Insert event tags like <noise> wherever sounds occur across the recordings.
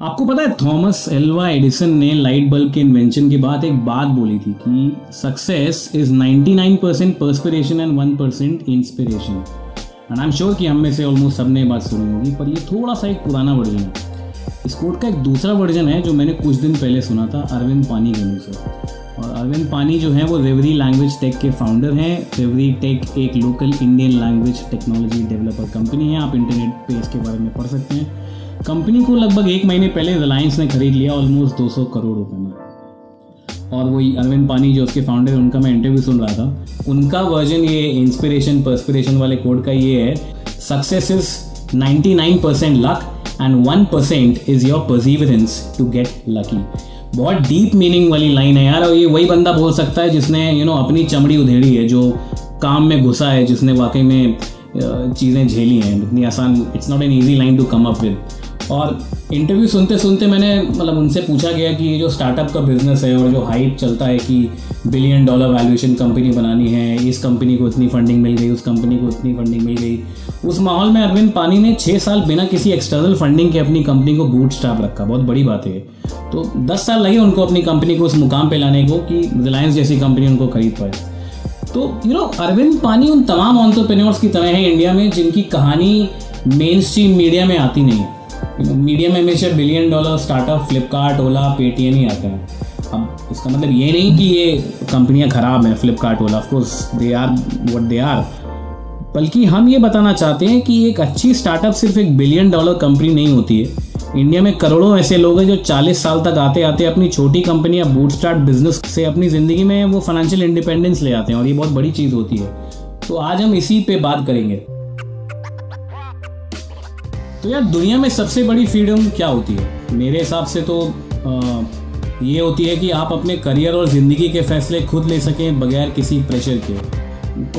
आपको पता है, थॉमस एल्वा एडिसन ने लाइट बल्ब के इन्वेंशन के बाद एक बात बोली थी कि success is 99% percent perspiration and one percent inspiration and I am sure कि हम में से ऑलमोस्ट सबने बात सुनी होगी, पर ये थोड़ा सा एक पुराना वर्जन है। इस कोट का एक दूसरा वर्जन है जो मैंने कुछ दिन पहले सुना था, अरविंद पानी के मुँह से। और अरविंद पानी जो है, वो रेवरी लैंग्वेज टेक के फाउंडर हैं। रेवरी टेक एक local Indian language technology developer company है। आप इंटरनेट पे इसके बारे में पढ़ सकते हैं। कंपनी को लगभग एक महीने पहले रिलायंस ने खरीद लिया ऑलमोस्ट 200 करोड़ रुपए में। और वही अरविंद पानी जो उसके फाउंडर उनका मैं इंटरव्यू सुन रहा था। उनका वर्जन ये इंस्पिरेशन पर्सपिरेशन वाले कोड का ये है success is 99 percent luck and one percent is your perseverance to get lucky बहुत डीप मीनिंग वाली लाइन है यार और ये वही बंदा बोल सकता है जिसने यू you नो know, अपनी चमड़ी उधेड़ी है जो काम में घुसा है जिसने वाकई में चीज़ें झेली हैं। इतनी आसान it's not an easy line to come up with और इंटरव्यू सुनते सुनते मैंने मतलब उनसे पूछा गया कि ये जो स्टार्टअप का बिज़नेस है और जो हाइप चलता है कि बिलियन डॉलर वैल्यूएशन कंपनी बनानी है, इस कंपनी को इतनी फंडिंग मिल गई, उस कंपनी को इतनी फंडिंग मिल गई। उस माहौल में अरविंद पानी ने छः साल बिना किसी एक्सटर्नल फंडिंग के अपनी कंपनी को बूट स्टाप रखा। बहुत बड़ी बात है तो दस साल लगे उनको अपनी कंपनी को उस मुकाम पर लाने को कि रिलायंस जैसी कंपनी उनको खरीद पाए। तो यू नो अरविंद पानी उन तमाम ऑन्टरप्रेन्योर्स की तरह है इंडिया में जिनकी कहानी मेन स्ट्रीम मीडिया में आती नहीं है। मीडिया में हमेशा billion dollar startup Flipkart Ola Paytm ही आते हैं। अब इसका मतलब ये नहीं कि ये कंपनियाँ ख़राब हैं Flipkart Ola of course they are what they are बल्कि हम ये बताना चाहते हैं कि एक अच्छी स्टार्टअप सिर्फ़ एक बिलियन डॉलर कंपनी नहीं होती है। इंडिया में करोड़ों ऐसे लोग हैं जो 40 साल तक आते आते अपनी छोटी कंपनी या बूट स्टार्ट बिज़नेस से अपनी ज़िंदगी में वो फाइनेंशियल इंडिपेंडेंस ले आते हैं और ये बहुत बड़ी चीज़ होती है। तो आज हम इसी पे बात करेंगे। तो यार दुनिया में सबसे बड़ी फ्रीडम क्या होती है? मेरे हिसाब से तो आ, ये होती है कि आप अपने करियर और ज़िंदगी के फैसले खुद ले सकें बगैर किसी प्रेशर के।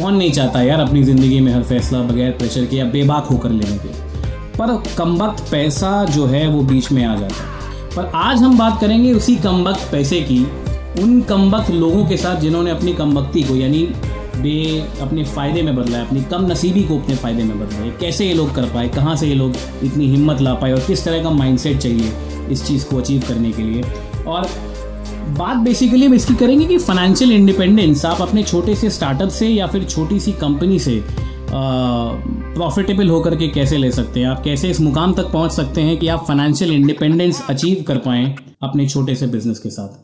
कौन नहीं चाहता यार अपनी ज़िंदगी में हर फैसला बगैर प्रेशर के या बेबाक होकर लेने के। पर कम वक्त पैसा जो है वो बीच में आ जाता है। पर आज हम बात करेंगे उसी कम वक्त पैसे की उन कम वक्त लोगों के साथ जिन्होंने अपनी कम को यानी बे अपने फ़ायदे में बदला है, अपनी कम नसीबी को अपने फ़ायदे में बदला है। कैसे ये लोग कर पाए, कहाँ से ये लोग इतनी हिम्मत ला पाए और किस तरह का माइंडसेट चाहिए इस चीज़ को अचीव करने के लिए? और बात बेसिकली हम इसकी करेंगे कि फाइनेंशियल इंडिपेंडेंस आप अपने छोटे से स्टार्टअप से या फिर छोटी सी कंपनी से प्रॉफिटेबल होकर के कैसे ले सकते हैं? आप कैसे इस मुकाम तक पहुँच सकते हैं कि आप फाइनेंशियल इंडिपेंडेंस अचीव कर पाएँ अपने छोटे से बिज़नेस के साथ?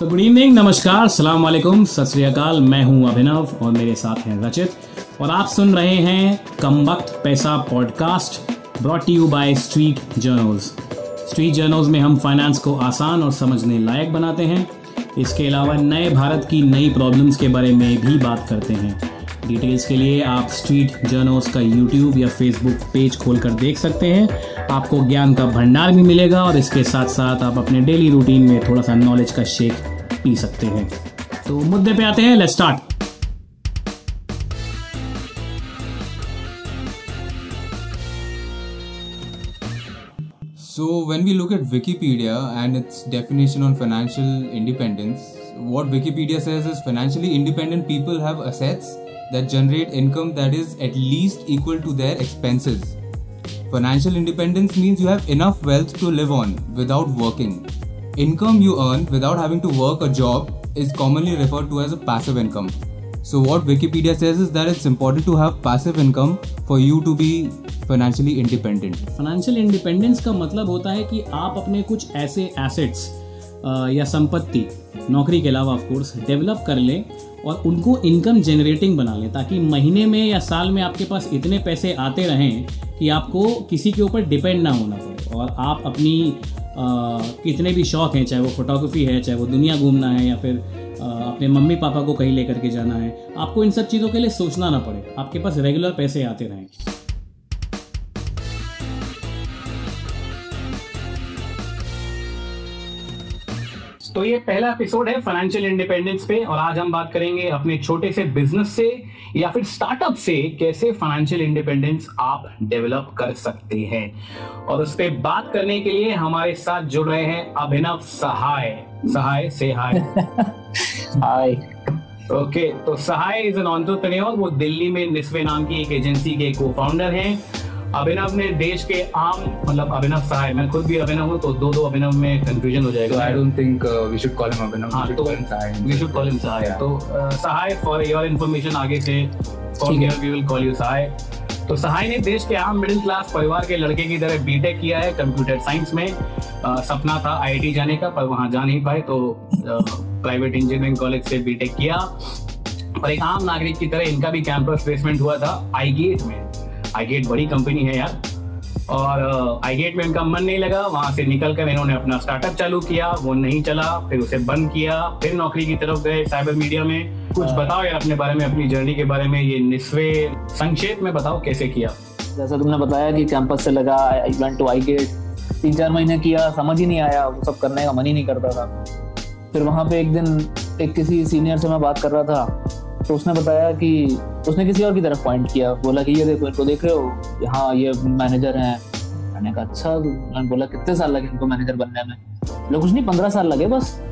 तो गुड इवनिंग नमस्कार सलाम वालेकुम सत मैं हूँ अभिनव और मेरे साथ हैं रचित और आप सुन रहे हैं कम वक्त पैसा podcast brought you by Street Journals Street Journals में हम फाइनेंस को आसान और समझने लायक बनाते हैं इसके अलावा नए भारत की नई प्रॉब्लम्स के बारे में भी बात करते हैं डिटेल्स के लिए आप स्ट्रीट जर्नोस का यूट्यूब या फेसबुक पेज खोलकर देख सकते हैं। आपको ज्ञान का भंडार भी मिलेगा और इसके साथ साथ आप अपने डेली रूटीन में थोड़ा सा नॉलेज का शेक पी सकते हैं। तो मुद्दे पे आते हैं let's start so when we look at Wikipedia and its definition on financial independence what Wikipedia says is financially independent people have assets that generate income that is at least equal to their expenses. Financial independence means you have enough wealth to live on without working. Income you earn without having to work a job is commonly referred to as a passive income. So, what Wikipedia says is that it's important to have passive income for you to be financially independent. Financial independence का मतलब होता है कि आप अपने कुछ ऐसे assets या संपत्ति नौकरी के अलावा ऑफकोर्स डेवलप कर लें और उनको इनकम जनरेटिंग बना लें ताकि महीने में या साल में आपके पास इतने पैसे आते रहें कि आपको किसी के ऊपर डिपेंड ना होना पड़े। और आप अपनी कितने भी शौक हैं चाहे वो फोटोग्राफी है चाहे वो दुनिया घूमना है या फिर आ, अपने मम्मी पापा को कहीं लेकर के जाना है आपको इन सब चीज़ों के लिए सोचना ना पड़े। आपके पास रेगुलर पैसे आते रहें। तो ये पहला एपिसोड है फाइनेंशियल इंडिपेंडेंस पे और आज हम बात करेंगे अपने छोटे से बिज़नेस से या फिर स्टार्टअप से कैसे फाइनेंशियल इंडिपेंडेंस आप डेवलप कर सकते हैं। और उस पर बात करने के लिए हमारे साथ जुड़ रहे हैं अभिनव सहाय। सहाय से हाय हाय ओके तो सहाय इज़ एन ऑन्टरप्रेन्योर वो दिल्ली में निस्वे नाम की एक एजेंसी के को फाउंडर हैं। अभिनव ने देश के आम मतलब अभिनव सहाय मैं खुद भी अभिनव हूँ तो दो दो अभिनव में कंफ्यूजन हो जाएगा। I don't think we should call him Abhinav हाँ तो we should call him Sahay तो सहाय फॉर योर इन्फॉर्मेशन आगे से we will call you Sahay तो सहाय ने देश के आम मिडिल क्लास परिवार के लड़के की तरह बीटेक किया है कंप्यूटर साइंस में। आ, सपना था आईआईटी जाने का पर वहाँ जा नहीं पाए तो प्राइवेट इंजीनियरिंग कॉलेज से बीटेक किया। और एक आम नागरिक की तरह इनका भी कैंपस प्लेसमेंट हुआ था आई में। आई गेट बड़ी कंपनी है यार। और आई गेट में इनका मन नहीं लगा वहाँ से निकल कर इन्होंने अपना स्टार्टअप चालू किया वो नहीं चला फिर उसे बंद किया फिर नौकरी की तरफ़ गए साइबर मीडिया में। कुछ बताओ यार अपने बारे में अपनी जर्नी के बारे में ये निस्वे संक्षेप में बताओ कैसे किया? जैसा तुमने बताया कि कैंपस से लगा I went to I get तीन चार महीने किया समझ ही नहीं आया वो सब करने का मन ही नहीं करता था। फिर वहाँ पे एक दिन एक किसी सीनियर से मैं बात कर रहा था तो उसने बताया कि उसने किसी और की तरफ़ पॉइंट किया। बोला कि ये देखो, इनको देख रहे हो? हाँ ये मैनेजर हैं। मैंने कहा अच्छा मैंने बोला, कितने साल लगे इनको मैनेजर बनने में? लोग कुछ नहीं, पंद्रह साल लगे बस।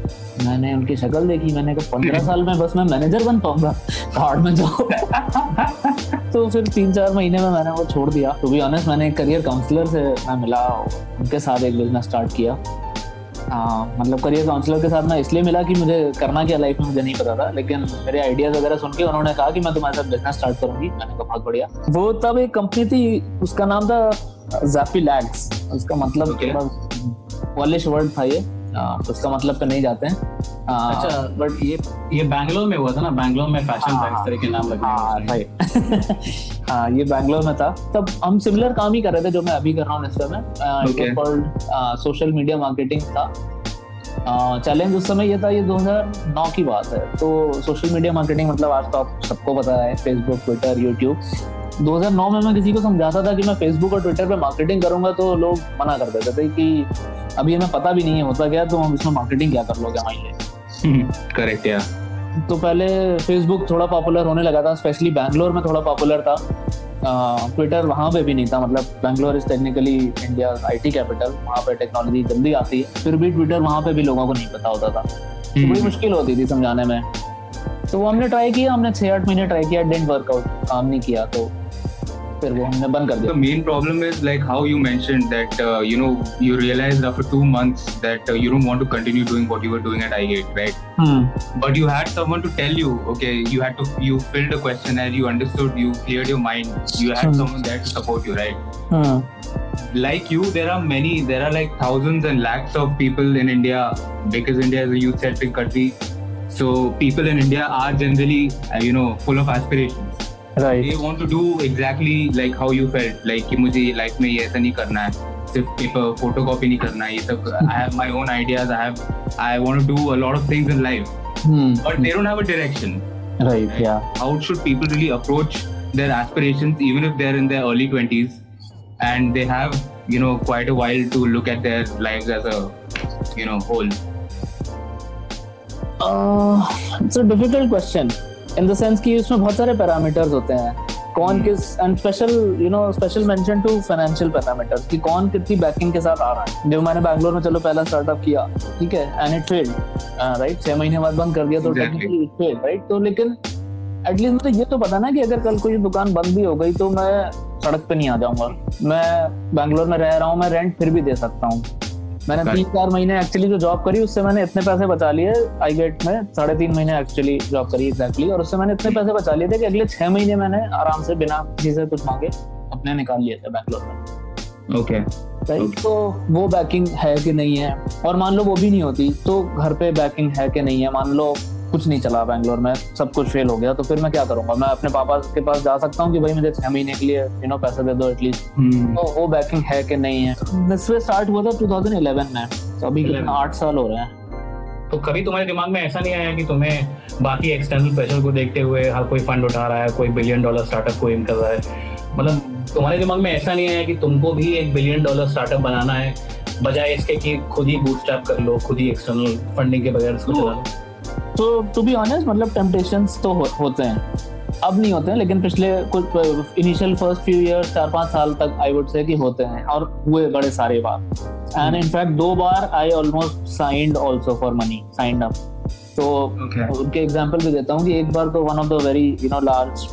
मैंने उनकी शक्ल देखी, मैंने कहा, पंद्रह साल में बस मैं मैनेजर बन पाऊँगा। कार्ड में जाओ। <laughs> तो फिर तीन चार महीने में मैंने वो छोड़ दिया। टू बी ऑनेस्ट मैंने एक करियर काउंसलर से मैं मिला उनके साथ एक बिज़नेस स्टार्ट किया। मतलब करियर काउंसलर के साथ ना इसलिए मिला कि मुझे करना क्या लाइफ में मुझे नहीं पता था। लेकिन मेरे आइडियाज़ वगैरह सुन के उन्होंने कहा कि मैं तुम्हारे साथ बिज़नेस स्टार्ट करूँगी। मैंने कहा बहुत बढ़िया। वो तब एक कंपनी थी उसका नाम था जैपी लैग्स उसका मतलब पॉलिश वर्ड था ये। उसका मतलब तो नहीं जाते हैं। हाँ। अच्छा बट ये ये बैंगलोर में हुआ था ना? बैंगलोर में फ़ैशन हाँ, इस तरह के नाम लगे हाँ राइट <laughs> हाँ ये बैंगलोर में था। तब हम सिमिलर काम ही कर रहे थे जो मैं अभी कर रहा हूँ इस समय। सोशल मीडिया मार्केटिंग था। चैलेंज उस समय ये था ये 2009 की बात है। तो सोशल मीडिया मार्केटिंग मतलब आज तो आप सबको पता है फेसबुक ट्विटर यूट्यूब 2009 में मैं किसी को समझाता था कि मैं फेसबुक और ट्विटर पे मार्केटिंग करूँगा तो लोग मना कर देते थे कि अभी हमें पता भी नहीं है होता क्या तो हम इसमें मार्केटिंग क्या कर लोगे हमारे लिए करेक्ट या तो पहले फेसबुक थोड़ा पॉपुलर होने लगा था स्पेशली बैंगलोर में थोड़ा पॉपुलर था। ट्विटर वहाँ पे भी नहीं था मतलब Bangalore is technically India IT capital वहाँ पे टेक्नोलॉजी जल्दी आती है फिर भी ट्विटर वहाँ पे भी लोगों को नहीं पता होता था। तो बड़ी हम्म। मुश्किल होती थी समझाने में। तो वो हमने ट्राई किया हमने छह आठ महीने ट्राई किया डेंट वर्कआउट काम नहीं किया तो फिर वो हमने बंद कर दिया the main problem is like how you mentioned that uh, you know you realized after two months that uh, you don't want to continue doing what you were doing at iGate right hmm. but you had someone to tell you okay you had to you filled a questionnaire you understood you cleared your mind you had hmm. someone there to support you right hmm. like you there are many there are like thousands and lakhs of people in india because india is a youth centric country so people in india are generally uh, you know full of aspirations right. they want to do exactly like how you felt like कि मुझे life में ये ऐसा नहीं करना है सिर्फ paper photo copy नहीं करना है ये सब I have my own ideas I have I want to do a lot of things in life but they don't have a direction right yeah how should people really approach their aspirations even if they're in their early 20s and they have you know quite a while to look at their lives as a you know whole uh, it's a difficult question In the sense कि उसमें बहुत सारे parameters होते हैं। कौन किस and special you know special mention to financial parameters कि कौन कितनी बैकिंग के साथ आ रहा है। जब मैंने बैंगलोर में चलो पहला स्टार्टअप किया ठीक है एंड इट फेल्ड राइट छह महीने बाद बंद कर दिया तो टेक्निकली इट फेल्ड राइट तो लेकिन एटलीस्ट मुझे ये तो पता ना कि अगर कल कोई दुकान बंद भी हो गई तो मैं सड़क पे नहीं आ जाऊँगा। मैं बैंगलोर में रह रहा हूँ मैं रेंट फिर भी दे सकता हूँ। मैंने तीन चार महीने एक्चुअली जो जॉब करी उससे मैंने इतने पैसे बचा लिए आई गेट में साढ़े तीन महीने एक्चुअली जॉब करी एग्जैक्टली और उससे मैंने इतने पैसे बचा लिए थे कि अगले छह महीने मैंने आराम से बिना किसी से कुछ मांगे अपने निकाल लिए थे बैंगलोर में। ओके राइट तो वो बैकिंग है कि नहीं है? और मान लो वो भी नहीं होती तो घर पे बैकिंग है कि नहीं है? मान लो कुछ नहीं चला बैंगलोर में सब कुछ फेल हो गया तो फिर मैं क्या करूँगा? मैं अपने पापा के पास जा सकता हूँ कि भाई मुझे छह महीने के लिए यू नो पैसे दे दो एटलीस्ट हम्म। तो वो बैकिंग है कि नहीं है? निस्वे स्टार्ट हुआ था 2011 में तो अभी आठ साल हो रहे हैं। तो कभी तुम्हारे दिमाग में ऐसा नहीं आया कि तुम्हें बाकी एक्सटर्नल प्रेशर को देखते हुए हर कोई फंड उठा रहा है कोई बिलियन डॉलर स्टार्टअप को एम कर रहा है? मतलब तुम्हारे दिमाग में ऐसा नहीं आया कि तुमको भी एक बिलियन डॉलर स्टार्टअप बनाना है बजाय इसके कि खुद ही बूटस्ट्रैप कर लो खुद ही एक्सटर्नल फंडिंग के बगैर उसको चला लो? तो टू बी ऑनेस्ट मतलब टेम्पटेशंस तो हो, होते हैं। अब नहीं होते हैं लेकिन पिछले कुछ इनिशियल फ़र्स्ट फ्यू इयर्स चार पाँच साल तक आई वुड से कि होते हैं और हुए बड़े सारे बार। एंड इनफैक्ट दो बार I almost signed also for money signed up तो उनके एग्जांपल भी देता हूँ कि एक बार तो one of the very you know large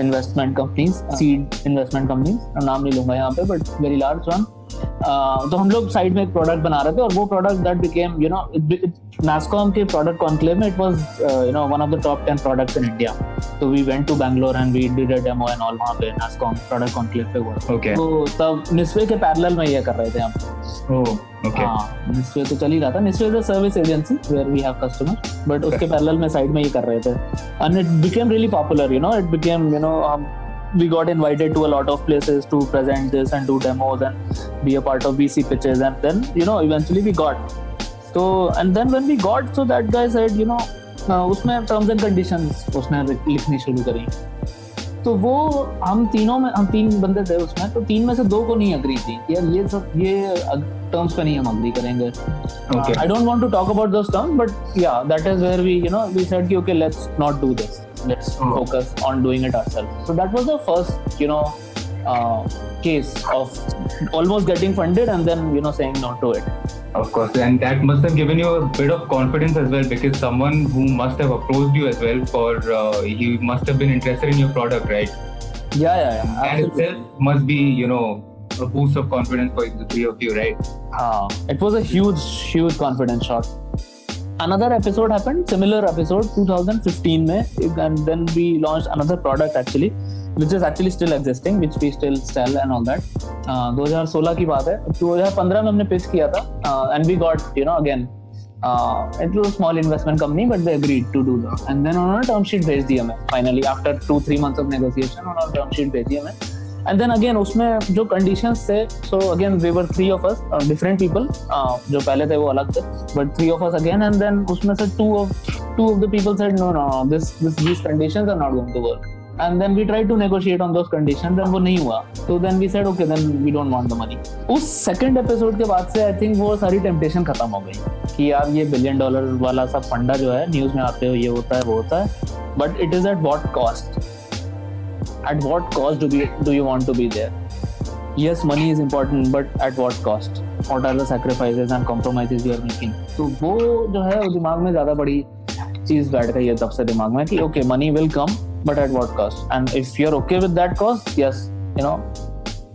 investment companies seed investment companies नाम नहीं लूँगा यहाँ पे बट वेरी लार्ज वन तो हम लोग साइड में एक प्रोडक्ट बना रहे थे और वो product that became you know NASSCOM के प्रोडक्ट कॉन्क्लेव में it was you know one of the top 10 products in India तो we went to Bangalore and we did a demo and all वहाँ पे नासकॉम प्रोडक्ट कॉन्क्लेव पे हुआ। Okay तो तब निस्वे के पैरेलल में ये कर रहे थे हम। ओह ओके हाँ निस्वे तो चल ही रहा था। निस्वे is service agency where we have customer but उसके पैरेलल में साइड में ये कर रहे थे। And it became really popular you know it became you know हम we got invited to a lot of places to present this and do demos and be a part of VC pitches and then you know eventually we got so and then when we got so that guy said you know uh, उसमें terms and conditions उसने लिखनी शुरू करी तो वो हम तीनों में हम तीन बंदे थे उसमें तो तीन में से दो को नहीं अग्री थी यार ये सब ये टर्म्स पे नहीं हम अग्री करेंगे Okay. I don't want to talk about those terms but yeah that is where we you know we said कि okay let's not do this let's focus on doing it ourselves so that was the first you know uh, case of almost getting funded and then you know saying no to it Of course, and that must have given you a bit of confidence as well because someone who must have approached you as well for uh, he must have been interested in your product, right? yeah yeah, yeah That absolutely. itself must be, you know, a boost of confidence for the three of you, right? Ah, it was a huge, huge confidence shot. Another episode happened, similar episode, 2015 में, and then we launched another product actually, which is actually still existing, which we still sell and all that. Uh, 2016 की बात है 2015 में हमने pitch किया था uh, and we got you know again uh, it was a small investment company but they agreed to do that and then उन्होंने term sheet भेज दी हमें finally after two three months of negotiation उन्होंने term sheet भेज हमें and then again उसमें जो conditions थे so again we were three of us different people जो पहले थे वो अलग थे but three of us again and then उसमें से two of two of the people said no no this this these conditions are not going to work and then we try to negotiate on those conditions and वो नहीं हुआ. तो then we said okay then we don't want the money उस second episode के बाद से I think वो सारी टेम्पटेशन खत्म हो गई, कि यार ये बिलियन डॉलर वाला सब फंडा जो है न्यूज़ में आते हो, ये होता है, वो होता है. But it is at what cost at what cost do we do you want to be there yes money is important but at what cost what are the sacrifices and compromises you are making तो वो जो है वो दिमाग में ज्यादा बड़ी चीज बैठ गई है तब से दिमाग में कि okay money will come but at what cost and if you are okay with that cost yes you know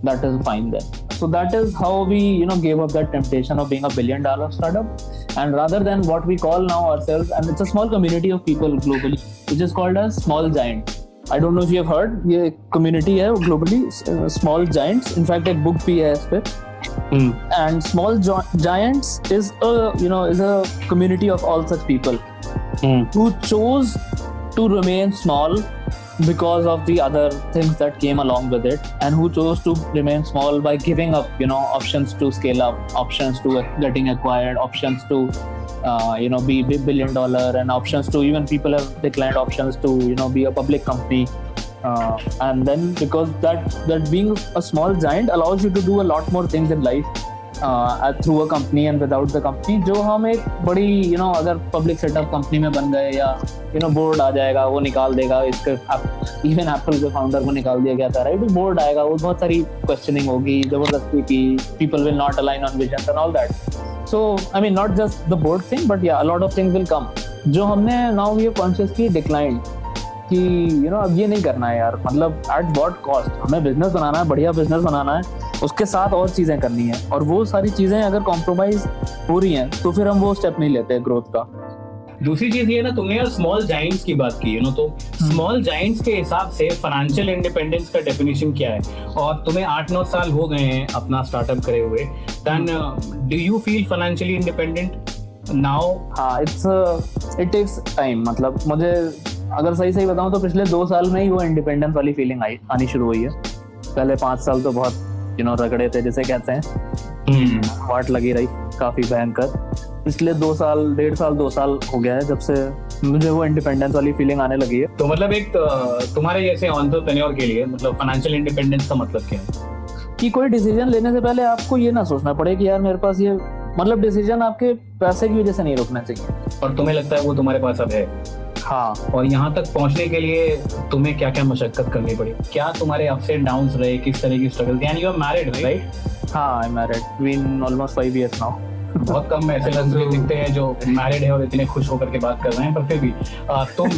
that is fine then so that is how we you know gave up that temptation of being a billion dollar startup and rather than what we call now ourselves and it's a small community of people globally which is called as small giants I don't know if you have heard ये community है globally uh, small giants in fact एक book भी है इस पे and small gi- giants is a you know is a community of all such people who chose to remain small because of the other things that came along with it. And who chose to remain small by giving up you know options to scale up options to getting acquired options to uh, you know be, be billion dollar and options to even people have declined options to you know be a public company. Uh, and then because that that being a small giant allows you to do a lot more things in life through a company and without the company जो हम एक बड़ी you you no know, अगर public setup company में बन गए या you know board आ जाएगा वो निकाल देगा इसके इवन एप्पल के फाउंडर को निकाल दिया गया था राइट बोर्ड तो आएगा वो बहुत सारी क्वेश्चनिंग होगी ज़बरदस्ती की people will not align on vision and all that so I mean not just the board thing but yeah lot of thing will come जो हमने नाउ ये कॉन्शियसली डिक्लाइंट कि यू नो अब ये नहीं करना है यार। मतलब एट वॉट कॉस्ट हमें बिज़नेस बनाना है बढ़िया बिज़नेस बनाना है उसके साथ और चीज़ें करनी है। और वो सारी चीज़ें अगर कॉम्प्रोमाइज हो रही हैं तो फिर हम वो स्टेप नहीं लेते ग्रोथ का। दूसरी चीज़ ये ना तुमने यार स्मॉल जाइंट्स की बात की है ना तो स्मॉल जाइंट्स के हिसाब से फाइनेंशियल इंडिपेंडेंस का डेफिनेशन क्या है? और तुम्हें आठ नौ साल हो गए हैं अपना स्टार्टअप करे हुए then do you feel financially independent now हाँ इट्स इट टेक्स टाइम मतलब मुझे अगर सही सही बताऊँ तो पिछले दो साल में ही वो इंडिपेंडेंस वाली फीलिंग आई आनी शुरू हुई है। पहले पाँच साल तो बहुत यू नो रगड़े थे जैसे कहते हैं। वाट लगी रही काफ़ी भयंकर। पिछले दो साल डेढ़ साल दो साल हो गया है जब से मुझे वो इंडिपेंडेंस वाली फीलिंग आने लगी है। तो मतलब एक तुम्हारे जैसे ऑन्टरप्रेन्योर के लिए मतलब फाइनेंशियल इंडिपेंडेंस का मतलब क्या है? कि कोई डिसीज़न लेने से पहले आपको ये ना सोचना पड़े कि यार मेरे पास ये मतलब डिसीज़न आपके पैसे की वजह से नहीं रुकना चाहिए। और तुम्हें लगता है वो तुम्हारे पास अब है? हाँ और यहाँ तक पहुँचने के लिए तुम्हें क्या क्या मशक्कत करनी पड़ी? क्या तुम्हारे अप्स एंड डाउन रहे? किस तरह की struggle and you are married right हाँ I married been almost five years now बहुत कम ऐसे लोग दिखते हैं जो मैरिड है और इतने खुश होकर के बात कर रहे हैं पर फिर भी तुम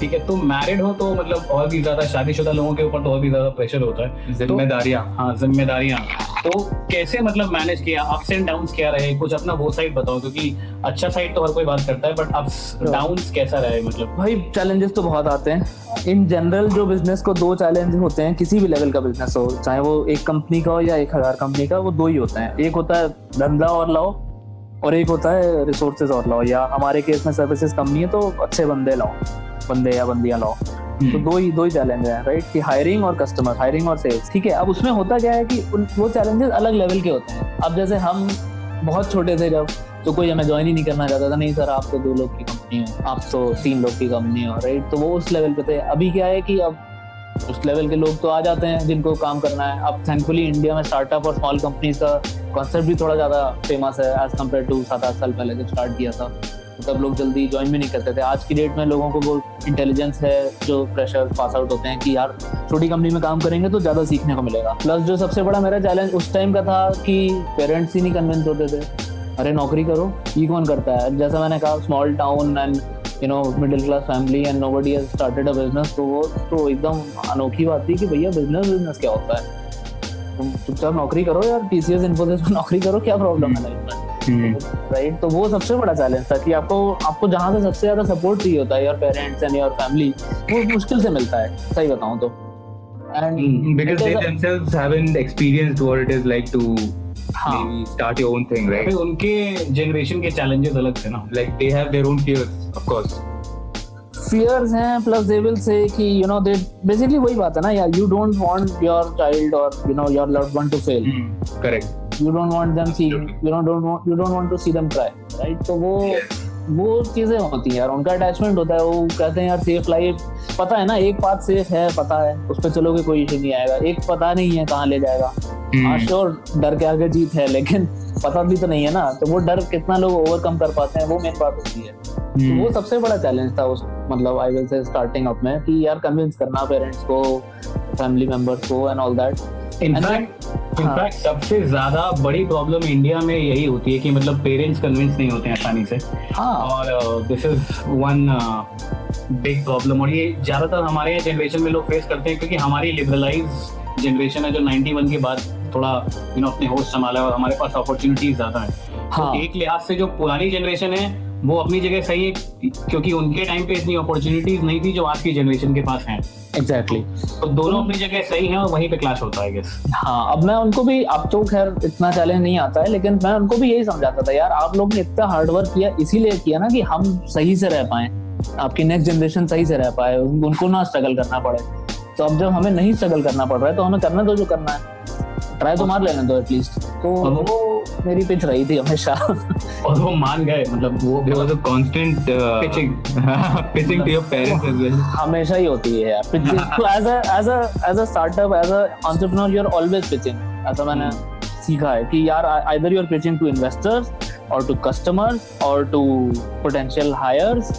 ठीक है तुम मैरिड हो तो मतलब और भी ज़्यादा शादीशुदा लोगों के ऊपर तो और भी ज़्यादा प्रेशर होता है। तो जिम्मेदारियाँ। हाँ जिम्मेदारियाँ। तो कैसे मतलब मैनेज किया? अप्स एंड डाउन्स क्या रहे? कुछ अपना वो साइड बताओ क्योंकि अच्छा साइड तो हर कोई बात करता है बट अप्स डाउन्स कैसा रहे मतलब? भाई चैलेंजेस तो बहुत आते हैं। इन जनरल जो बिज़नेस को दो चैलेंज होते हैं किसी भी लेवल का बिज़नेस हो चाहे वो एक कंपनी का हो या एक हज़ार कंपनी का वो दो ही होते हैं। एक होता है धंधा और लाओ और एक होता है रिसोर्सेज और लाओ या हमारे केस में सर्विसेज़ कम नहीं है तो अच्छे बंदे लाओ बंदे या बंदियाँ लाओ। तो हम्म। दो ही दो ही चैलेंज है राइट कि हायरिंग और कस्टमर हायरिंग और सेल्स ठीक है? अब उसमें होता क्या है कि वो चैलेंजेस अलग लेवल के होते हैं। अब जैसे हम बहुत छोटे थे जब तो कोई हमें ज्वाइन ही नहीं करना चाहता था नहीं सर आप तो दो लोग की कंपनी हो आप तो तीन लोग की कंपनी हो राइट तो वो उस लेवल पे थे। अभी क्या है कि अब उस लेवल के लोग तो आ जाते हैं जिनको काम करना है। अब थैंकफुली इंडिया में स्टार्टअप और स्मॉल कंपनीज़ का कॉन्सेप्ट भी थोड़ा ज़्यादा फ़ेमस है एज कंपेयर टू सात आठ साल पहले जब स्टार्ट किया था। तब लोग जल्दी ज्वाइन भी नहीं करते थे। आज की डेट में लोगों को वो इंटेलिजेंस है, जो प्रेशर पास आउट होते हैं कि यार, छोटी कंपनी में काम करेंगे तो ज़्यादा सीखने को मिलेगा। प्लस जो सबसे बड़ा मेरा चैलेंज उस टाइम का था कि पेरेंट्स ही नहीं कन्विंस होते थे। अरे नौकरी करो, ये कौन करता है? जैसा मैंने कहा small town and you know middle class family and nobody started a business तो वो तो एकदम अनोखी बात थी कि भैया बिज़नेस बिज़नेस क्या होता है? तुम चुपचाप नौकरी करो यार टीसीएस इन्फोसिस में नौकरी करो क्या प्रॉब्लम है लाइफ में? राइट हम्म। तो वो सबसे बड़ा चैलेंज था कि आपको आपको जहाँ से सबसे ज़्यादा सपोर्ट चाहिए होता है your parents and your family वो मुश्किल से मिलता है सही बताऊँ तो। And because they themselves haven't experienced what it is like to हाँ. maybe start your own thing right? उनके जनरेशन के चैलेंजेस अलग थे ना। Like they have their own fears of course fears हैं plus they will say कि you know they basically वही बात है ना यार you don't want your child or you know your loved one to fail mm, correct you don't want them see you know don't want you don't want to see them cry right तो वो वो चीज़ें होती हैं यार उनका attachment होता है वो कहते हैं यार सेफ़ लाइफ पता है ना एक बात सेफ़ है पता है उस पर चलोगे कोई इशू नहीं आएगा। एक पता नहीं है कहाँ ले जाएगा। हाँ श्योर हम्म। डर के आगे जीत है लेकिन पता भी तो नहीं है ना। तो वो डर कितना लोग ओवरकम कर पाते हैं वो मेन बात होती है। तो वो हम्म। सबसे बड़ा चैलेंज था उस मतलब I will say starting up में कि यार कन्विंस करना पेरेंट्स को फैमिली मेंबर्स को and all that in fact in fact सबसे ज़्यादा बड़ी प्रॉब्लम इंडिया में यही होती है कि मतलब पेरेंट्स कन्विंस नहीं होते हैं आसानी से हाँ. और this is one big problem और ये ज़्यादातर हमारे जनरेशन में लोग फेस करते हैं क्योंकि हमारी लिबरलाइज जनरेशन है जो 91 के बाद थोड़ा यू नो अपने होश संभाला है और हमारे पास अपॉर्चुनिटीज़ ज़्यादा है हाँ. तो एक लिहाज से जो पुरानी जनरेशन है वो अपनी जगह सही है क्योंकि उनके टाइम पे इतनी अपॉर्चुनिटीज़ नहीं थी जो आज की जनरेशन के पास हैं। Exactly exactly. तो दोनों अपनी जगह सही हैं और वहीं पे क्लास होता है गेस हाँ अब मैं उनको भी अब तो खैर इतना चैलेंज नहीं आता है लेकिन मैं उनको भी यही समझाता था यार आप लोग ने इतना हार्डवर्क किया इसीलिए किया ना कि हम सही से रह पाए आपकी नेक्स्ट जनरेशन सही से रह पाए उनको ना स्ट्रगल करना पड़े। तो अब जब हमें नहीं स्ट्रगल करना पड़ रहा है तो हमें करना तो जो करना है। ट्राई तो मार लेना दो एटलीस्ट तो वो मेरी पिच रही थी हमेशा। और वो मान गए मतलब वो there was a constant pitching pitching to your parents as well हमेशा ही होती है यार pitching as a as a as a startup as a entrepreneur you are always pitching ऐसा मैंने सीखा है कि यार either you are pitching to investors or to customers or to potential hires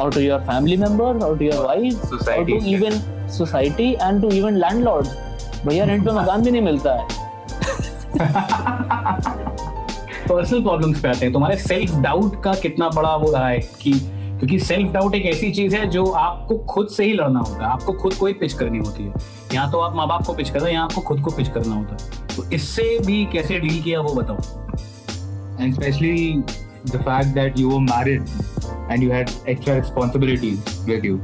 or to your family members or to your wife society. or to even society and to even landlords. भैया rent पे <laughs> मकान भी नहीं मिलता है। <laughs> Personal problems पे आते हैं। तुम्हारे सेल्फ डाउट का कितना बड़ा वो रहा है कि क्योंकि सेल्फ डाउट एक ऐसी चीज़ है जो आपको खुद से ही लड़ना होता है। आपको खुद को ही पिच करनी होती है। यहाँ तो आप माँ बाप को पिच कर रहे हैं यहाँ आपको खुद को पिच करना होता है। तो इससे भी कैसे डील किया वो बताओ। And specially the fact that you were married and you had extra responsibilities with you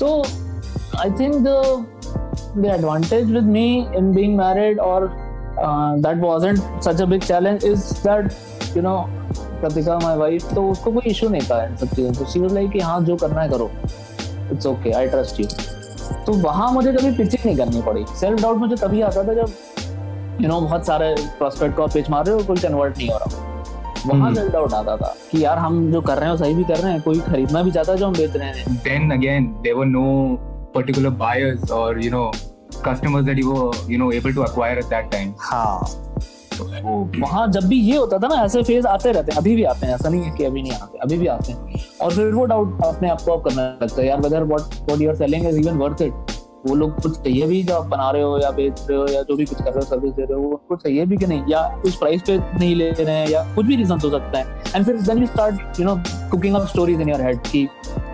तो I think the the advantage with me in being married or uh, that wasn't such a big challenge. Is that you know Pratika my wife तो उसको कोई issue नहीं था इन सब चीज़ों से। She was like कि हाँ जो करना है करो। It's okay I trust you तो वहाँ मुझे कभी पिचिंग नहीं करनी पड़ी। सेल्फ डाउट मुझे तभी आता था जब यू you नो know, बहुत सारे प्रोस्पेक्ट को पिच मार रहे हो कोई कन्वर्ट नहीं हो रहा। वहाँ सेल्फ डाउट आता था कि यार हम जो कर रहे हैं सही भी कर रहे हैं कोई खरीदना भी चाहता है जो हम बेच रहे हैं। Then again there were no particular buyers or you know customers that you were you know able to acquire at that time. हाँ। तो वहाँ जब भी ये होता था ना ऐसे फ़ेज़ आते रहते हैं। अभी भी आते हैं। ऐसा नहीं है कि अभी नहीं आते। अभी भी आते हैं। और फिर वो डाउट अपने आप को आप करने लगता है। यार whether what what you are selling is even worth it वो लोग कुछ चाहिए भी जो आप बना रहे हो या बेच रहे हो या जो भी कुछ कर रहे हो सर्विस दे रहे हो वो कुछ चाहिए भी कि नहीं? या उस प्राइस पे नहीं ले रहे हैं या कुछ भी रीजन हो सकता है। एंड फिर then you start you know cooking up stories in your head की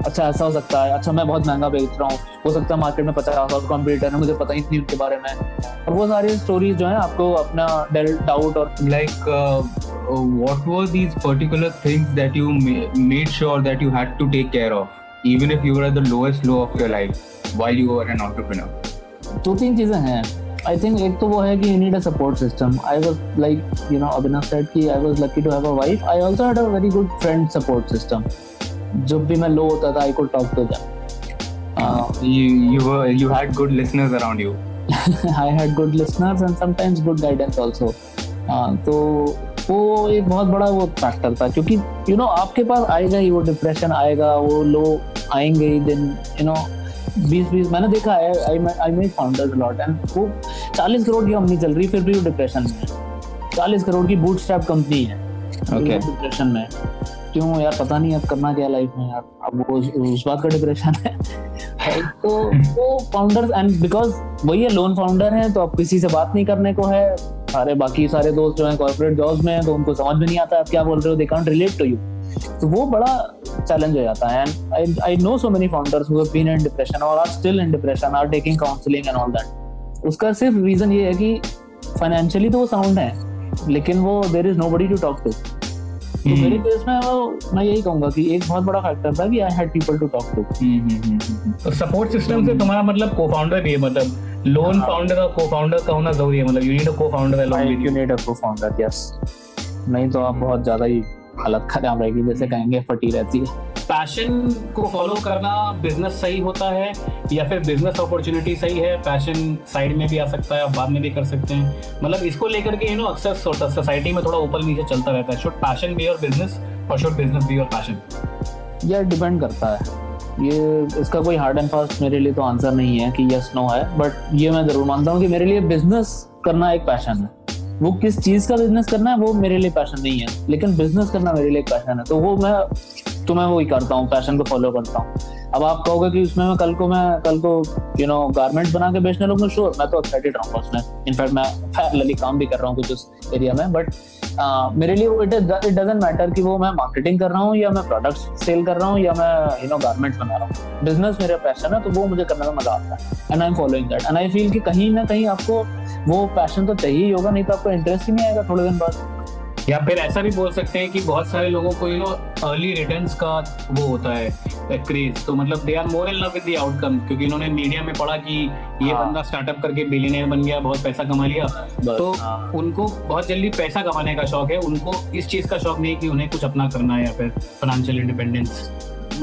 अच्छा ऐसा हो सकता है। अच्छा मैं बहुत महँगा बेच रहा हूँ। हो सकता है मार्केट में पचास और कॉम्पिटिटर है मुझे पता ही नहीं उनके बारे में। और वो सारी स्टोरीज जो है आपको अपना डाउट और like were these particular things that you ma- made sure that you had to take care of? Even if you were at the lowest low of your life while you were an दो तीन चीज़ें हैं। I think एक तो वो है कि you need a support system I was like you know Abhinav said कि I was lucky to have a wife I also had a very good friend support system जब भी मैं लो होता था I could talk to them you you were you had good listeners around you. <laughs> I had good listeners and sometimes good guidance also. Uh, तो वो एक बहुत बड़ा वो फैक्टर था क्योंकि यू you नो know, आपके पास आएगा ही वो डिप्रेशन आएगा वो लो आएँगे ही दिन यू नो बीस बीस मैंने देखा है I I made founders lot and वो चालीस करोड़ की कंपनी चल रही फिर भी वो डिप्रेशन में चालीस करोड़ की बूट कंपनी है. डिप्रेशन में क्यों यार? पता नहीं अब करना क्या लाइफ में यार। अब वो उस, बात का डिप्रेशन है। तो वो फाउंडर्स एंड बिकॉज़ वही है लोन फाउंडर है तो अब किसी से बात नहीं करने को है। सारे बाकी सारे दोस्त जो हैं कॉर्पोरेट जॉब्स में हैं तो उनको समझ में नहीं आता आप क्या बोल रहे हो। They can't relate to you तो वो बड़ा चैलेंज हो जाता है। And I I know so many founders who have been in depression और are still in depression are taking counselling and all that उसका सिर्फ़ रीजन ये है कि फाइनेंशियली तो वो साउंड है लेकिन वो there is nobody to talk to तो मेरे केस में वो मैं यही कहूँगा कि एक बहुत बड़ा फैक्टर था कि I had people to talk to support system से तुम्हारा मतलब को फाउंडर भी है मतलब लोन फाउंडर और को फाउंडर का होना ज़रूरी है मतलब you need a co-founder along you need a co-founder yes नहीं तो आप बहुत ज़्यादा ही हालत खराब रहेगी जैसे कहेंगे फटी रहती है। पैशन को फॉलो करना बिज़नेस सही होता है, या फिर बिज़नेस अपॉर्चुनिटी सही है पैशन साइड में भी आ सकता है, आप बाद में भी कर सकते हैं। मतलब इसको लेकर के यू नो अक्सर सोसाइटी में थोड़ा ऊपर नीचे चलता रहता है। Should passion be your business और should business be your passion यह डिपेंड करता है। ये, इसका कोई हार्ड एंड फास्ट मेरे लिए तो आंसर नहीं है कि यस नो है बट ये मैं ज़रूर मानता हूँ कि मेरे लिए बिज़नेस करना एक पैशन है। वो किस चीज़ का बिज़नेस करना है, वो मेरे लिए पैशन नहीं है। लेकिन बिज़नेस करना मेरे लिए पैशन है। तो वो मैं तो मैं वही करता हूँ पैशन को फॉलो करता हूँ। अब आप कहोगे कि उसमें मैं कल को मैं, कल को यू नो गारमेंट्स बना के बेचने लगूँगा श्योर मैं तो एक्साइटेड रहूँगा उसमें। इनफैक्ट मैं पैरेलली काम भी कर रहा हूँ कुछ उस एरिया में बट मेरे लिए इट इट डजेंट मैटर कि वो मैं मार्केटिंग कर रहा हूँ या मैं प्रोडक्ट्स सेल कर रहा हूँ या मैं यू नो गारमेंट्स बना रहा हूँ। बिज़नेस मेरा पैशन है तो वो मुझे करने में मज़ा आता है and I am following that and I feel कि कहीं ना कहीं आपको वो पैशन तो चाहिए ही होगा, नहीं तो आपको इंटरेस्ट ही नहीं आएगा थोड़े दिन बाद। या फिर ऐसा भी बोल सकते हैं कि बहुत सारे लोगों को यू नो अर्ली रिटर्न का वो होता है क्रेज तो मतलब they are more in love with the outcome क्योंकि इन्होंने मीडिया में पढ़ा कि ये हाँ। बंदा स्टार्टअप करके बिलियनियर बन गया बहुत पैसा कमा लिया। तो हाँ। उनको बहुत जल्दी पैसा कमाने का शौक है उनको इस चीज़ का शौक नहीं कि उन्हें कुछ अपना करना है या फिर फाइनेंशियल इंडिपेंडेंस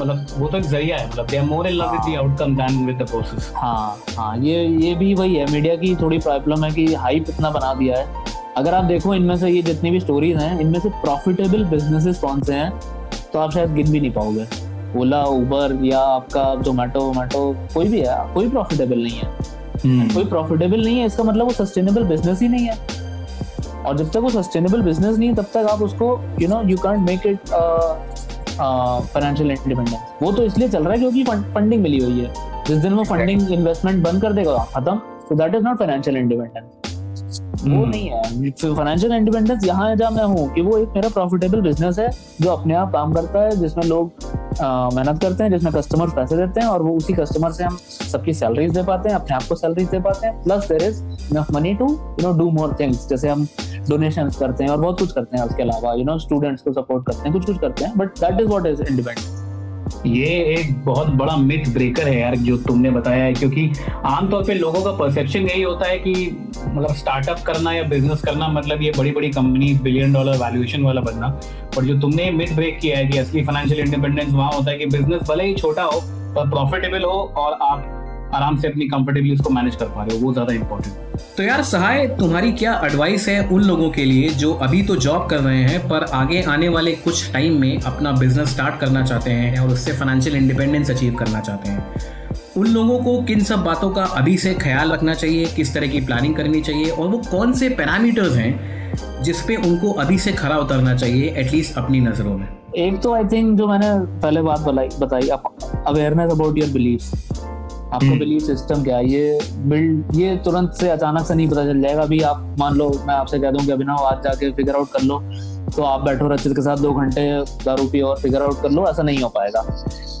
मतलब वो तो एक ज़रिया है मतलब they are more in love with the outcome than with the process हाँ हाँ ये ये भी वही है मीडिया की थोड़ी प्रॉब्लम है कि हाइप इतना बना दिया है। अगर आप देखो इनमें से ये जितनी भी स्टोरीज हैं इनमें से प्रॉफिटेबल बिजनेसेस कौन से हैं तो आप शायद गिन भी नहीं पाओगे। ओला उबर या आपका जोमेटो वोमेटो कोई भी है कोई प्रॉफिटेबल नहीं है। कोई प्रॉफिटेबल नहीं है इसका मतलब वो सस्टेनेबल बिज़नेस ही नहीं है। और जब तक वो सस्टेनेबल बिज़नेस नहीं है तब तक आप उसको you know you can't make it financial independence वो तो इसलिए चल रहा है क्योंकि फंडिंग मिली हुई है। जिस दिन वो फंडिंग इन्वेस्टमेंट बंद कर देगा खत्म। तो that is not financial independence वो नहीं है। फाइनेंशियल इंडिपेंडेंस यहाँ है जहाँ मैं हूँ कि वो एक मेरा प्रॉफिटेबल बिज़नेस है जो अपने आप काम करता है जिसमें लोग मेहनत करते हैं जिसमें कस्टमर पैसे देते हैं और वो उसी कस्टमर से हम सबकी सैलरीज दे पाते हैं अपने आप को सैलरीज दे पाते हैं। Plus there is enough money to you know do more things जैसे हम डोनेशन करते हैं और बहुत कुछ करते हैं उसके अलावा यू नो स्टूडेंट्स को सपोर्ट करते हैं कुछ कुछ करते हैं but that is what is independence ये एक बहुत बड़ा मिथ ब्रेकर है यार, जो तुमने बताया है, क्योंकि आमतौर पे लोगों का परसेप्शन यही होता है कि मतलब स्टार्टअप करना या बिज़नेस करना मतलब ये बड़ी बड़ी कंपनी बिलियन डॉलर वैल्यूएशन वाला बनना और जो तुमने मिथ ब्रेक किया है कि असली फाइनेंशियल इंडिपेंडेंस वहाँ होता है कि बिज़नेस भले ही छोटा हो, पर प्रॉफिटेबल हो और आप आराम से अपनी कंफर्टेबली उसको मैनेज कर पा रहे हो वो ज़्यादा इंपॉर्टेंट तो यार सहाय तुम्हारी क्या एडवाइस है उन लोगों के लिए जो अभी तो जॉब कर रहे हैं पर आगे आने वाले कुछ टाइम में अपना बिज़नेस स्टार्ट करना चाहते हैं और उससे फाइनेंशियल इंडिपेंडेंस अचीव करना चाहते हैं? उन लोगों को किन सब बातों का अभी से ख्याल रखना चाहिए किस तरह की प्लानिंग करनी चाहिए और वो कौन से पैरामीटर्स हैं जिस पे उनको अभी से खरा उतरना चाहिए एटलीस्ट अपनी नज़रों में? एक तो आई थिंक जो मैंने पहले बात बताई बताई अवेयरनेस अबाउट योर बिलीव्स आपका बिलीफ सिस्टम क्या है? ये बिल्ड ये तुरंत से अचानक से नहीं पता चल जाएगा। अभी आप मान लो मैं आपसे कह दूँ कि अभिनव आज जाके फिगर आउट कर लो तो आप बैठो रचित के साथ दो घंटे दारू पी और फिगर आउट कर लो ऐसा नहीं हो पाएगा।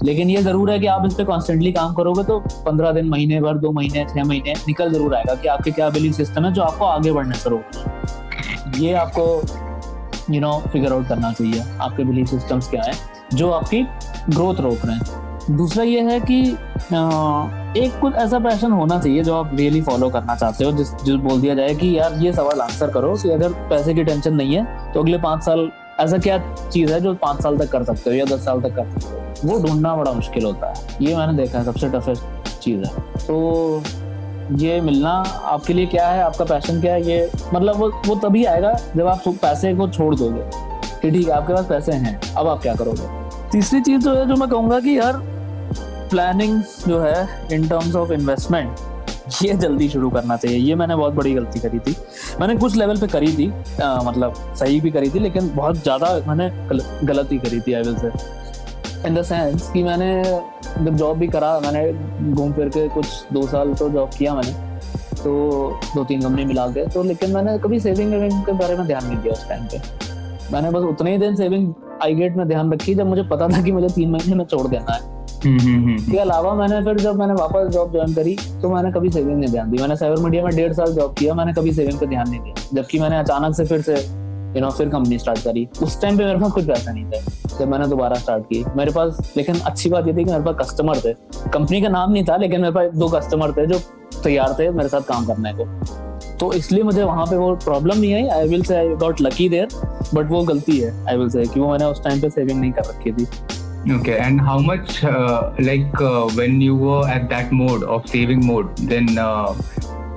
लेकिन ये ज़रूर है कि आप इस पर कॉन्स्टेंटली काम करोगे तो पंद्रह दिन महीने भर दो महीने छह महीने निकल ज़रूर आएगा कि आपके क्या बिलीफ सिस्टम है जो आपको आगे बढ़ने से रोक ये आपको यू नो फिगर आउट करना चाहिए आपके बिलीफ सिस्टम्स क्या है जो आपकी ग्रोथ रोक रहे हैं। दूसरा ये है कि एक कुछ ऐसा पैशन होना चाहिए जो आप रियली फॉलो करना चाहते हो, जिस जो बोल दिया जाए कि यार ये सवाल आंसर करो कि अगर पैसे की टेंशन नहीं है तो अगले पाँच साल ऐसा क्या चीज़ है जो पाँच साल तक कर सकते हो या दस साल तक कर सकते हो? वो ढूंढना बड़ा मुश्किल होता है। ये मैंने देखा है सबसे टफेस्ट चीज़ है। तो ये मिलना आपके लिए क्या है? आपका पैशन क्या है? ये मतलब वो वो तभी आएगा जब आप पैसे को छोड़ दोगे कि ठीक है, आपके पास पैसे हैं, अब आप क्या करोगे? तीसरी चीज़ जो है जो मैं कहूँगा कि यार प्लानिंग जो है इन टर्म्स ऑफ़ इन्वेस्टमेंट ये जल्दी शुरू करना चाहिए। ये मैंने बहुत बड़ी गलती करी थी। मैंने कुछ लेवल पे करी थी आ, मतलब सही भी करी थी लेकिन बहुत ज़्यादा मैंने गलती करी थी I say in the sense कि मैंने जब जॉब भी करा मैंने घूम फिर के कुछ दो साल तो जॉब किया मैंने तो दो तीन कंपनी मिला के तो लेकिन मैंने कभी सेविंग वेविंग के बारे में ध्यान नहीं दिया उस टाइम पे। मैंने बस उतने ही दिन सेविंग आई गेट में ध्यान रखी जब मुझे पता था कि मुझे तीन महीने में छोड़ देना है। इसके अलावा मैंने फिर जब मैंने वापस जॉब ज्वाइन करी तो मैंने कभी सेविंग नहीं ध्यान दी। मैंने साइबर मीडिया में डेढ़ साल जॉब किया, मैंने कभी सेविंग पे ध्यान नहीं दिया। जबकि मैंने अचानक से फिर से यू नो फिर कंपनी स्टार्ट करी। उस टाइम पे मेरे पास कुछ पैसा नहीं था, जब मैंने दोबारा स्टार्ट की। मेरे पास, लेकिन अच्छी बात ये थी कि मेरे पास कस्टमर थे। कंपनी का नाम नहीं था, लेकिन मेरे पास दो कस्टमर थे जो तैयार थे मेरे साथ काम करने को। तो इसलिए मुझे वहाँ पे वो प्रॉब्लम नहीं आई। I will say I got lucky there but वो गलती है आई विल से कि वो मैंने उस टाइम पे सेविंग नहीं कर रखी थी। Okay, and how much, uh, like uh, when you were at that mode of saving mode, then uh,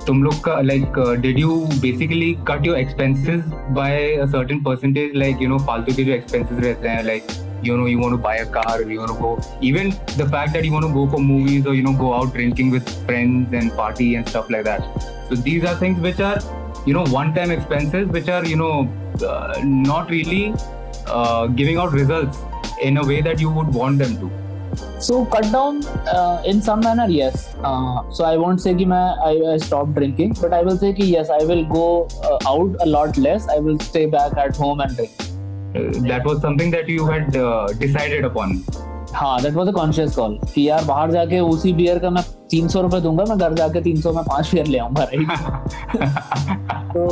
तुम लोग का like uh, did you basically cut your expenses by a certain percentage like you know फालतू के जो expenses रहते हैं like you know you want to buy a car you want to go even the fact that you want to go for movies or you know go out drinking with friends and party and stuff like that so these are things which are you know one time expenses which are you know uh, not really uh, giving out results in a way that you would want them to. So cut down uh, in some manner yes. Uh, so i won't say ki I, I stop drinking but i will say ki yes i will go uh, out a lot less. I will stay back at home and drink. Uh, that was something that you had uh, decided upon हाँ that was a conscious call कि यार बाहर जाके उसी beer का मैं तीन सौ रुपए दूँगा मैं घर जाके तीन सौ में पाँच बियर ले आऊँगा राइट <laughs> तो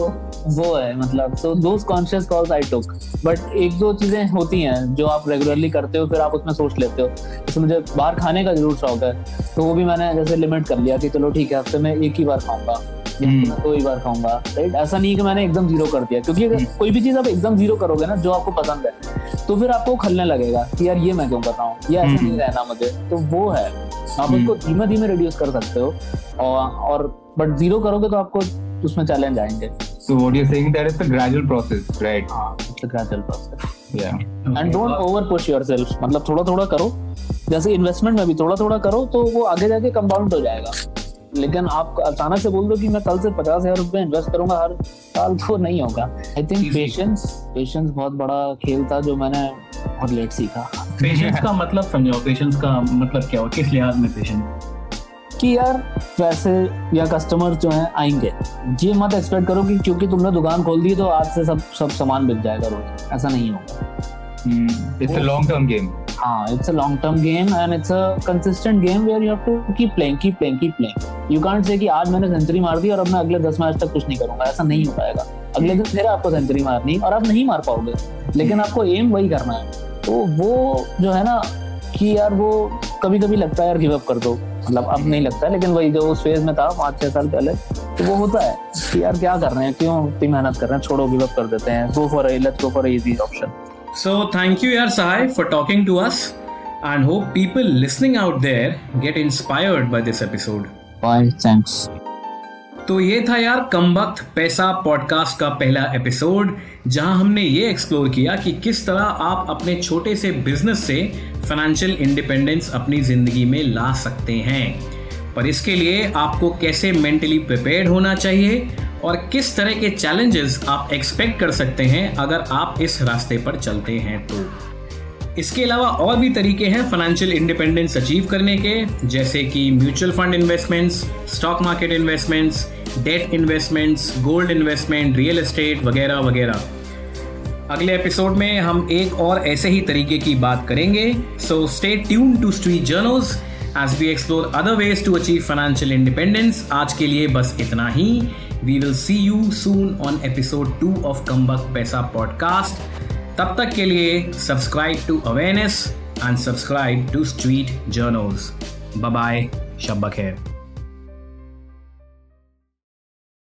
वो है मतलब so those conscious calls I took but एक दो चीज़ें होती हैं जो आप रेगुलरली करते हो फिर आप उसमें सोच लेते हो। जैसे मुझे बाहर खाने का ज़रूर शौक है तो वो भी मैंने जैसे लिमिट कर लिया कि चलो ठीक है हफ़्ते में एक ही बार खाऊँगा। हम्म। दो ही बार खाऊँगा राइट ऐसा नहीं कि मैंने एकदम ज़ीरो कर दिया क्योंकि अगर हम्म। कोई भी चीज़ आप एकदम ज़ीरो करोगे ना जो आपको पसंद है तो फिर आपको खलने लगेगा कि यार ये मैं क्यों कर रहा हूँ ये ऐसा नहीं हम्म। रहना मुझे तो वो है आप उसको धीमे धीमे रिड्यूस कर सकते हो और बट ज़ीरो करोगे तो आपको उसमें चैलेंज आएँगे So what you're saying that it's a gradual process, right? हाँ, it's a gradual process. Yeah. Okay. And don't over push yourself. मतलब थोड़ा थोड़ा करो जैसे इन्वेस्टमेंट में भी थोड़ा थोड़ा करो तो वो आगे जाके कंपाउंड हो जाएगा लेकिन आप अचानक से बोल दो कि मैं कल से पचास हज़ार रुपए इन्वेस्ट करूँगा हर साल तो नहीं होगा। आई थिंक पेशेंस पेशेंस बहुत बड़ा खेल था जो मैंने बहुत लेट सीखा। पेशेंस का मतलब समझो पेशेंस का मतलब क्या हो किस लिहाज में पेशेंस कि यार पैसे या कस्टमर जो हैं आएँगे। ये मत एक्सपेक्ट करो कि क्योंकि तुमने दुकान खोल दी तो आज से सब सब सामान बिक जाएगा रोज। ऐसा नहीं होगा। It's a long term game हाँ it's a long term game and it's a consistent game where you have to keep playing keep playing keep playing you can't say कि आज मैंने सेंचुरी मार दी और अब मैं अगले दस मैच तक कुछ नहीं करूँगा ऐसा नहीं हो पाएगा। अगले दिन फिर आपको सेंचुरी मारनी और आप नहीं मार पाओगे लेकिन आपको एम वही करना है। तो वो जो है ना कि यार वो कभी कभी लगता है यार गिव अप कर दो। मतलब अब नहीं लगता है, लेकिन वही जो उस फ़ेज़ में था पाँच छह साल पहले तो वो होता है कि यार क्या कर रहे हैं क्यों इतनी मेहनत कर रहे हैं? छोड़ो गिव अप कर देते हैं। Go for let's go for easy option so thank you यार Sahay for talking to us and hope people listening out there get inspired by this episode. Bye, thanks. तो ये था यार कम वक्त पैसा पॉडकास्ट का पहला एपिसोड जहाँ हमने ये एक्सप्लोर किया कि किस तरह आप अपने छोटे से बिज़नेस से फाइनेंशियल इंडिपेंडेंस अपनी ज़िंदगी में ला सकते हैं पर इसके लिए आपको कैसे मेंटली प्रिपेयर्ड होना चाहिए और किस तरह के चैलेंजेस आप एक्सपेक्ट कर सकते हैं अगर आप इस रास्ते पर चलते हैं तो। इसके अलावा और भी तरीके हैं फाइनेंशियल इंडिपेंडेंस अचीव करने के, जैसे कि mutual fund investments stock market investments debt investments gold investment real estate वगैरह वगैरह। अगले एपिसोड में हम एक और ऐसे ही तरीके की बात करेंगे। So stay tuned to street journals as we explore other ways to achieve financial independence आज के लिए बस इतना ही। We will see you soon on episode two of कम्बक पैसा पॉडकास्ट तब तक के लिए subscribe to awareness and subscribe to street journals bye शब्बा खैर